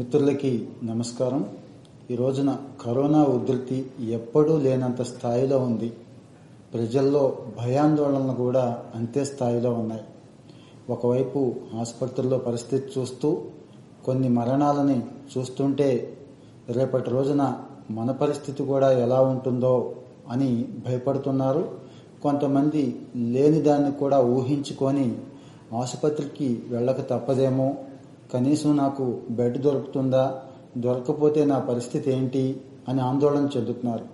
మిత్రులకి నమస్కారం. ఈ రోజున కరోనా ఉధృతి ఎప్పుడూ లేనంత స్థాయిలో ఉంది. ప్రజల్లో భయాందోళనలు కూడా అంతే స్థాయిలో ఉన్నాయి. ఒకవైపు ఆసుపత్రుల్లో పరిస్థితి చూస్తూ కొన్ని మరణాలని చూస్తుంటే రేపటి రోజున మన పరిస్థితి కూడా ఎలా ఉంటుందో అని భయపడుతున్నారు. కొంతమంది లేని దాన్ని కూడా ఊహించుకొని ఆసుపత్రికి వెళ్ళక తప్పదేమో కనీసం నాకు బెడ్ దొరుకుతుందా దొరకపోతే నా పరిస్థితి ఏంటి అని ఆందోళన చెందుతున్నారు.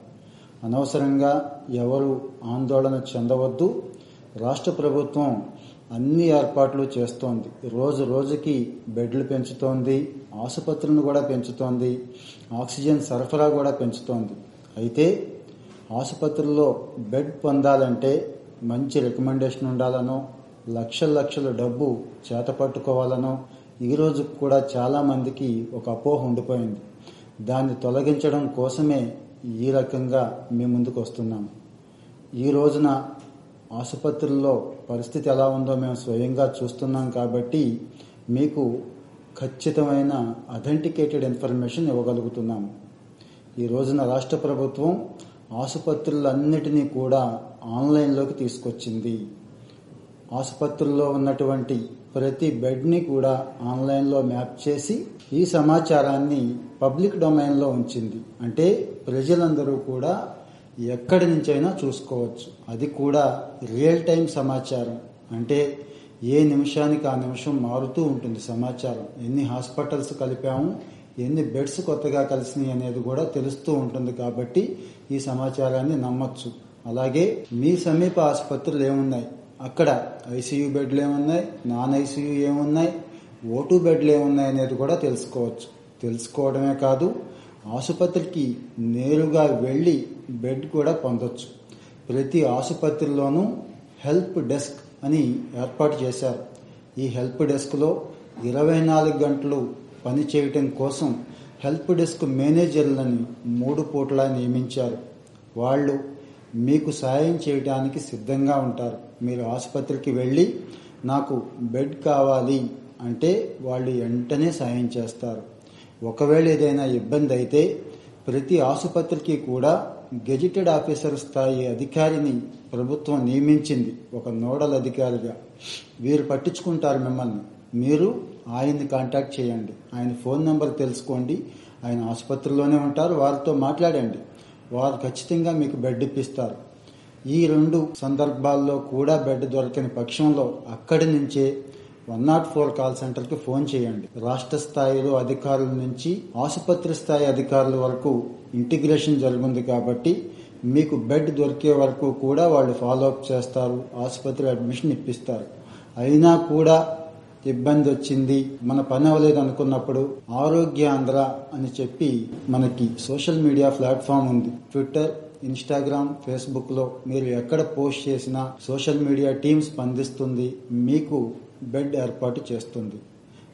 అనవసరంగా ఎవరు ఆందోళన చెందవద్దు. రాష్ట్ర ప్రభుత్వం అన్ని ఏర్పాట్లు చేస్తోంది. రోజు రోజుకి బెడ్లు పెంచుతోంది ఆసుపత్రులను కూడా పెంచుతోంది ఆక్సిజన్ సరఫరా కూడా పెంచుతోంది. అయితే ఆసుపత్రుల్లో బెడ్ పొందాలంటే మంచి రికమెండేషన్ ఉండాలనో లక్షల లక్షల డబ్బు చేత ఈరోజు ఈ రోజు కూడా చాలా మందికి ఒక అపోహ ఉండిపోయింది. దాన్ని తొలగించడం కోసమే ఈ రకంగా మీ ముందుకు వస్తున్నాము ఈ రోజున ఆసుపత్రుల్లో పరిస్థితి ఎలా ఉందో మేము స్వయంగా చూస్తున్నాం కాబట్టి మీకు ఖచ్చితమైన అథెంటికేటెడ్ ఇన్ఫర్మేషన్ ఇవ్వగలుగుతున్నాము ఈ రోజున రాష్ట్ర ప్రభుత్వం ఆసుపత్రులన్నిటినీ కూడా ఆన్లైన్లోకి తీసుకొచ్చింది. ఆసుపత్రుల్లో ఉన్నటువంటి ప్రతి బెడ్ని కూడా ఆన్లైన్లో మ్యాప్ చేసి ఈ సమాచారాన్ని పబ్లిక్ డొమైన్లో ఉంచింది. అంటే ప్రజలందరూ కూడా ఎక్కడి నుంచైనా చూసుకోవచ్చు. అది కూడా రియల్ టైం సమాచారం. అంటే ఏ నిమిషానికి ఆ నిమిషం మారుతూ ఉంటుంది సమాచారం. ఎన్ని హాస్పిటల్స్ కలిపాము ఎన్ని బెడ్స్ కొత్తగా కలిసినాయి అనేది కూడా తెలుస్తూ ఉంటుంది కాబట్టి ఈ సమాచారాన్ని నమ్మచ్చు. అలాగే మీ సమీప ఆసుపత్రులు ఏమున్నాయి? అక్కడ ఐసీయూ బెడ్లు ఏమున్నాయి? నాన్ ఐసీయూ ఏమున్నాయి? ఓటు బెడ్లు ఏమున్నాయి అనేది కూడా తెలుసుకోవచ్చు. తెలుసుకోవడమే కాదు ఆసుపత్రికి నేరుగా వెళ్ళి బెడ్ కూడా పొందొచ్చు. ప్రతి ఆసుపత్రిలోనూ హెల్ప్ డెస్క్ అని ఏర్పాటు చేశారు. ఈ హెల్ప్ డెస్క్లో ఇరవై నాలుగు గంటలు పని చేయటం కోసం హెల్ప్ డెస్క్ మేనేజర్లని మూడు పూటలా నియమించారు. వాళ్ళు మీకు సాయం చేయడానికి సిద్ధంగా ఉంటారు. మీరు ఆసుపత్రికి వెళ్ళి నాకు బెడ్ కావాలి అంటే వాళ్ళు వెంటనే సాయం చేస్తారు. ఒకవేళ ఏదైనా ఇబ్బంది అయితే ప్రతి ఆసుపత్రికి కూడా గెజిటెడ్ ఆఫీసర్ స్థాయి అధికారిని ప్రభుత్వం నియమించింది. ఒక నోడల్ అధికారిగా. వీరు పట్టించుకుంటారు మిమ్మల్ని. మీరు ఆయన్ని కాంటాక్ట్ చేయండి. ఆయన ఫోన్ నెంబర్ తెలుసుకోండి. ఆయన ఆసుపత్రిలోనే ఉంటారు. వారితో మాట్లాడండి. వారు ఖచ్చితంగా మీకు బెడ్ ఇప్పిస్తారు. ఈ రెండు సందర్భాల్లో కూడా బెడ్ దొరకని పక్షంలో అక్కడి నుంచే వన్ నాట్ ఫోర్ కాల్ సెంటర్కి ఫోన్ చేయండి. రాష్ట్ర స్థాయిలో అధికారుల నుంచి ఆసుపత్రి స్థాయి అధికారుల వరకు ఇంటిగ్రేషన్ జరుగుంది కాబట్టి మీకు బెడ్ దొరికే వరకు కూడా వాళ్ళు ఫాలో అప్ చేస్తారు ఆసుపత్రి అడ్మిషన్ ఇప్పిస్తారు. అయినా కూడా ఇబ్బంది వచ్చింది. మన పని అవ్వలేదు అనుకున్నప్పుడు ఆరోగ్యాంధ్ర అని చెప్పి మనకి సోషల్ మీడియా ప్లాట్ఫామ్ ఉంది. ట్విట్టర్ ఇన్స్టాగ్రామ్ ఫేస్బుక్లో మీరు ఎక్కడ పోస్ట్ చేసినా సోషల్ మీడియా టీం స్పందిస్తుంది. మీకు బెడ్ ఏర్పాటు చేస్తుంది.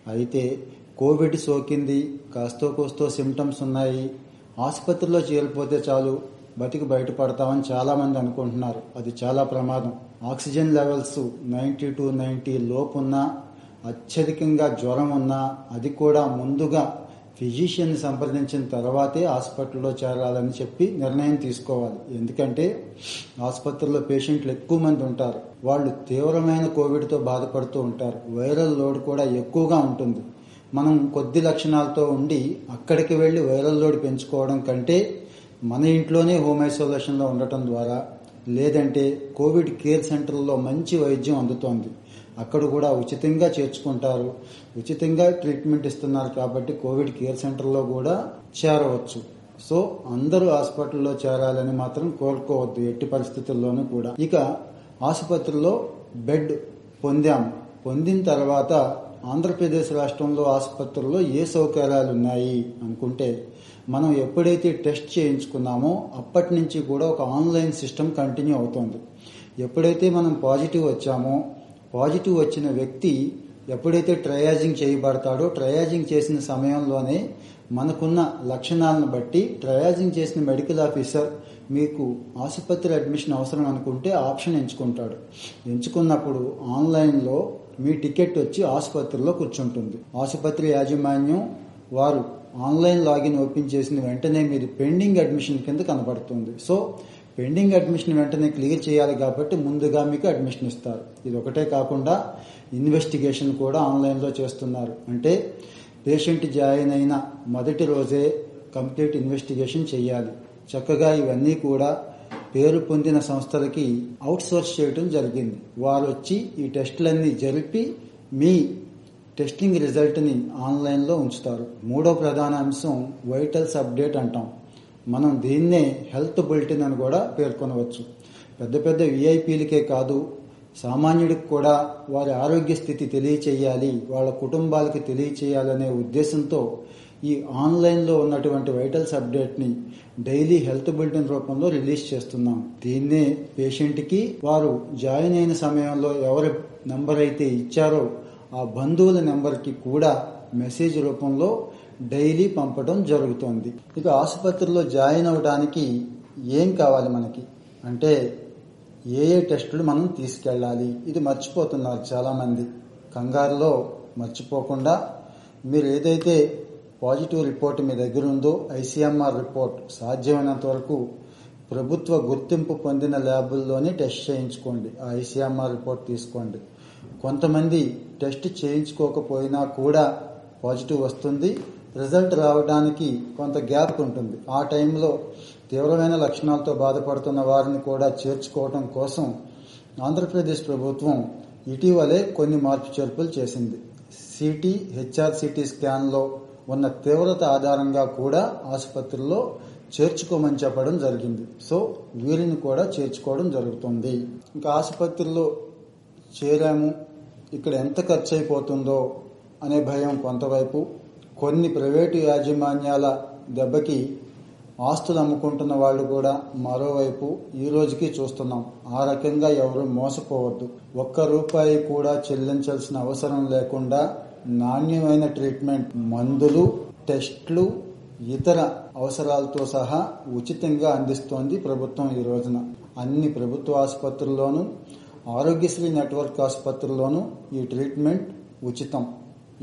అయితే కోవిడ్ సోకింది. కాస్తో కోస్తో సిమ్టమ్స్ ఉన్నాయి. ఆసుపత్రిలో చేరిపోతే చాలు బతికి బయటపడతామని చాలా మంది అనుకుంటున్నారు. అది చాలా ప్రమాదం. Oxygen levels ninety two ninety లోపున్నా అత్యధికంగా జ్వరం ఉన్నా అది కూడా ముందుగా ఫిజిషియన్ సంప్రదించిన తర్వాతే హాస్పిటల్లో చేరాలని చెప్పి నిర్ణయం తీసుకోవాలి. ఎందుకంటే ఆసుపత్రిలో పేషెంట్లు ఎక్కువ మంది ఉంటారు. వాళ్ళు తీవ్రమైన కోవిడ్తో బాధపడుతూ ఉంటారు. వైరల్ లోడ్ కూడా ఎక్కువగా ఉంటుంది. మనం కొద్ది లక్షణాలతో ఉండి అక్కడికి వెళ్ళి వైరల్ లోడ్ పెంచుకోవడం కంటే మన ఇంట్లోనే హోమ్ ఐసోలేషన్లో ఉండటం ద్వారా లేదంటే కోవిడ్ కేర్ సెంటర్లో మంచి వైద్యం అందుతోంది. అక్కడ కూడా ఉచితంగా చేర్చుకుంటారు. ఉచితంగా ట్రీట్మెంట్ ఇస్తున్నారు కాబట్టి కోవిడ్ కేర్ సెంటర్లో కూడా చేరవచ్చు. సో అందరూ హాస్పిటల్లో చేరాలని మాత్రం కోరుకోవద్దు ఎట్టి పరిస్థితుల్లోనూ కూడా. ఇక ఆసుపత్రిలో బెడ్ పొందాం. పొందిన తర్వాత ఆంధ్రప్రదేశ్ రాష్ట్రంలో ఆసుపత్రుల్లో ఏ సౌకర్యాలు ఉన్నాయి అనుకుంటే మనం ఎప్పుడైతే టెస్ట్ చేయించుకున్నామో అప్పటి నుంచి కూడా ఒక ఆన్లైన్ సిస్టమ్ కంటిన్యూ అవుతుంది. ఎప్పుడైతే మనం పాజిటివ్ వచ్చామో పాజిటివ్ వచ్చిన వ్యక్తి ఎప్పుడైతే ట్రయాజింగ్ చేయబడతాడో ట్రయాజింగ్ చేసిన సమయంలోనే మనకున్న లక్షణాలను బట్టి ట్రయాజింగ్ చేసిన మెడికల్ ఆఫీసర్ మీకు ఆసుపత్రి అడ్మిషన్ అవసరం అనుకుంటే ఆప్షన్ ఎంచుకుంటాడు. ఎంచుకున్నప్పుడు ఆన్లైన్లో మీ టికెట్ వచ్చి ఆసుపత్రిలో కూర్చుంటుంది. ఆసుపత్రి యాజమాన్యం వారు ఆన్లైన్ లాగిన్ ఓపెన్ చేసిన వెంటనే మీరు పెండింగ్ అడ్మిషన్ కింద కనబడుతుంది. సో పెండింగ్ అడ్మిషన్ వెంటనే క్లియర్ చేయాలి కాబట్టి ముందుగా మీకు అడ్మిషన్ ఇస్తారు. ఇది ఒకటే కాకుండా ఇన్వెస్టిగేషన్ కూడా ఆన్లైన్లో చేస్తున్నారు. అంటే పేషెంట్ జాయిన్ అయిన మొదటి రోజే కంప్లీట్ ఇన్వెస్టిగేషన్ చేయాలి. చక్కగా ఇవన్నీ కూడా పేరు పొందిన సంస్థలకి అవుట్సోర్స్ చేయడం జరిగింది. వారు వచ్చి ఈ టెస్టులన్నీ జరిపి మీ టెస్టింగ్ రిజల్ట్ని ఆన్లైన్లో ఉంచుతారు. మూడో ప్రధాన అంశం వైటల్స్ అప్డేట్ అంటాం. మనం దీన్నే హెల్త్ బులెటిన్ అని కూడా పేర్కొనవచ్చు. పెద్ద పెద్ద విఐపీలకే కాదు సామాన్యుడికి కూడా వారి ఆరోగ్య స్థితి తెలియచేయాలి వాళ్ళ కుటుంబాలకి తెలియచేయాలనే ఉద్దేశంతో ఈ ఆన్లైన్లో ఉన్నటువంటి వైటల్స్ అప్డేట్ని డైలీ హెల్త్ బులెటిన్ రూపంలో రిలీజ్ చేస్తున్నాం. దీన్నే పేషెంట్కి వారు జాయిన్ అయిన సమయంలో ఎవరి నెంబర్ అయితే ఇచ్చారో ఆ బంధువుల నెంబర్కి కూడా మెసేజ్ రూపంలో డైలీ పంపడం జరుగుతోంది. ఇక ఆసుపత్రిలో జాయిన్ అవడానికి ఏం కావాలి మనకి? అంటే ఏ ఏ టెస్టులు మనం తీసుకెళ్ళాలి? ఇది మర్చిపోతున్నారు చాలామంది. కంగారులో మర్చిపోకుండా మీరు ఏదైతే పాజిటివ్ రిపోర్ట్ మీ దగ్గర ఉందో ఐసీఎంఆర్ రిపోర్ట్ సాధ్యమైనంత వరకు ప్రభుత్వ గుర్తింపు పొందిన ల్యాబుల్లోనే టెస్ట్ చేయించుకోండి. ఆ ఐసీఎంఆర్ రిపోర్ట్ తీసుకోండి. కొంతమంది టెస్ట్ చేయించుకోకపోయినా కూడా పాజిటివ్ వస్తుంది. రిజల్ట్ రావడానికి కొంత గ్యాప్ ఉంటుంది. ఆ టైంలో తీవ్రమైన లక్షణాలతో బాధపడుతున్న వారిని కూడా చేర్చుకోవడం కోసం ఆంధ్రప్రదేశ్ ప్రభుత్వం ఇటీవలే కొన్ని మార్పు చేర్పులు చేసింది. సిటీ హెచ్ఆర్సిటీ స్కాన్లో ఉన్న తీవ్రత ఆధారంగా కూడా ఆసుపత్రుల్లో చేర్చుకోమని చెప్పడం జరిగింది. సో వీరిని కూడా చేర్చుకోవడం జరుగుతుంది. ఇంకా ఆసుపత్రిలో చేరాము. ఇక్కడ ఎంత ఖర్చు అయిపోతుందో అనే భయం కొంతవైపు కొన్ని ప్రైవేటు యాజమాన్యాల దెబ్బకి ఆస్తులు అమ్ముకుంటున్న వాళ్ళు కూడా మరోవైపు ఈ రోజుకి చూస్తున్నాం. ఆ రకంగా ఎవరు మోసపోవద్దు. ఒక్క రూపాయి కూడా చెల్లించాల్సిన అవసరం లేకుండా నాణ్యమైన ట్రీట్మెంట్ మందులు టెస్ట్లు ఇతర అవసరాలతో సహా ఉచితంగా అందిస్తోంది ప్రభుత్వం ఈ రోజున. అన్ని ప్రభుత్వ ఆసుపత్రుల్లోనూ ఆరోగ్యశ్రీ నెట్వర్క్ ఆసుపత్రుల్లోనూ ఈ ట్రీట్మెంట్ ఉచితం.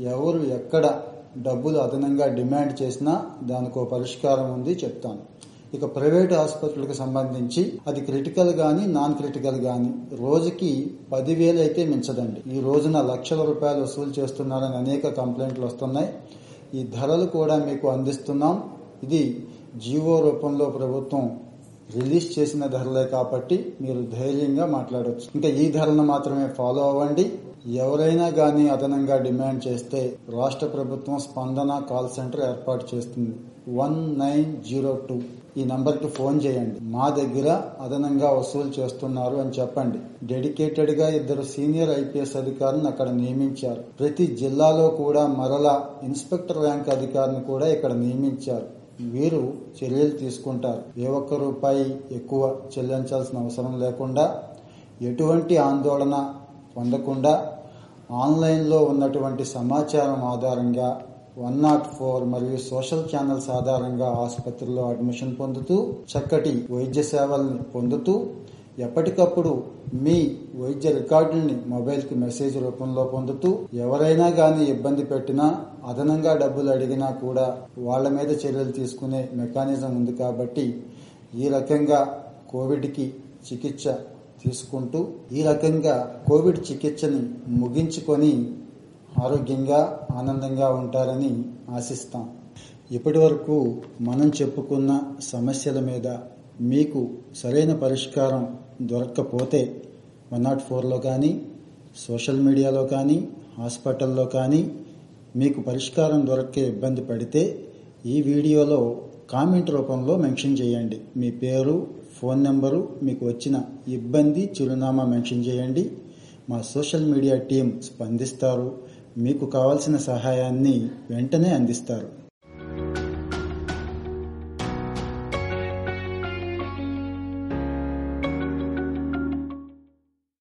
ఎవరు ఎక్కడ డబ్బులు అదనంగా డిమాండ్ చేసినా దానికో పరిష్కారం ఉంది చెప్తాను. ఇక ప్రైవేట్ ఆసుపత్రులకు సంబంధించి అది క్రిటికల్ గాని నాన్ క్రిటికల్ గాని రోజుకి పదివేలు అయితే మించదండి. ఈ రోజున లక్షల రూపాయలు వసూలు చేస్తున్నారని అనేక కంప్లైంట్లు వస్తున్నాయి. ఈ ధరలు కూడా మీకు అందిస్తున్నాం. ఇది జీవో రూపంలో ప్రభుత్వం రిలీజ్ చేసిన ధరలే కాబట్టి మీరు ధైర్యంగా మాట్లాడవచ్చు ఇంకా ఈ ధరలను మాత్రమే ఫాలో అవ్వండి. ఎవరైనా గాని అదనంగా డిమాండ్ చేస్తే రాష్ట్ర ప్రభుత్వం స్పందన కాల్ సెంటర్ ఏర్పాటు చేస్తుంది. One nine zero two. ఈ నంబర్కి ఫోన్ చేయండి. మా దగ్గర అదనంగా వసూలు చేస్తున్నారు అని చెప్పండి. డెడికేటెడ్గా ఇద్దరు సీనియర్ ఐపీఎస్ అధికారులను అక్కడ నియమించారు. ప్రతి జిల్లాలో కూడా మరలా ఇన్స్పెక్టర్ ర్యాంక్ అధికారిని కూడా ఇక్కడ నియమించారు. వీరు చర్యలు తీసుకుంటారు. ఏ ఒక్క రూపాయి ఎక్కువ చెల్లించాల్సిన అవసరం లేకుండా ఎటువంటి ఆందోళన పొందకుండా ఆన్లైన్లో ఉన్నటువంటి సమాచారం ఆధారంగా వన్ నాట్ ఫోర్ మరియు సోషల్ ఛానల్స్ ఆధారంగా ఆసుపత్రిలో అడ్మిషన్ పొందుతూ చక్కటి వైద్య సేవలను పొందుతూ ఎప్పటికప్పుడు మీ వైద్య రికార్డుల్ని మొబైల్కి మెసేజ్ రూపంలో పొందుతూ ఎవరైనా గాని ఇబ్బంది పెట్టినా అదనంగా డబ్బులు అడిగినా కూడా వాళ్ళ మీద చర్యలు తీసుకునే మెకానిజం ఉంది కాబట్టి ఈ రకంగా కోవిడ్కి చికిత్స తీసుకుంటూ ఈ రకంగా కోవిడ్ చికిత్సని ముగించుకొని ఆరోగ్యంగా ఆనందంగా ఉంటారని ఆశిస్తాం. ఇప్పటి వరకు మనం చెప్పుకున్న సమస్యల మీద మీకు సరైన పరిష్కారం దొరక్కపోతే వన్ నాట్ ఫోర్లో కానీ సోషల్ మీడియాలో కానీ హాస్పిటల్లో కానీ మీకు పరిష్కారం దొరకే ఇబ్బంది పడితే ఈ వీడియోలో కామెంట్ రూపంలో మెన్షన్ చేయండి. మీ పేరు ఫోన్ నెంబరు మీకు వచ్చిన ఇబ్బంది చిరునామా మెన్షన్ చేయండి. మా సోషల్ మీడియా టీం స్పందిస్తారు. మీకు కావాల్సిన సహాయాన్ని వెంటనే అందిస్తారు.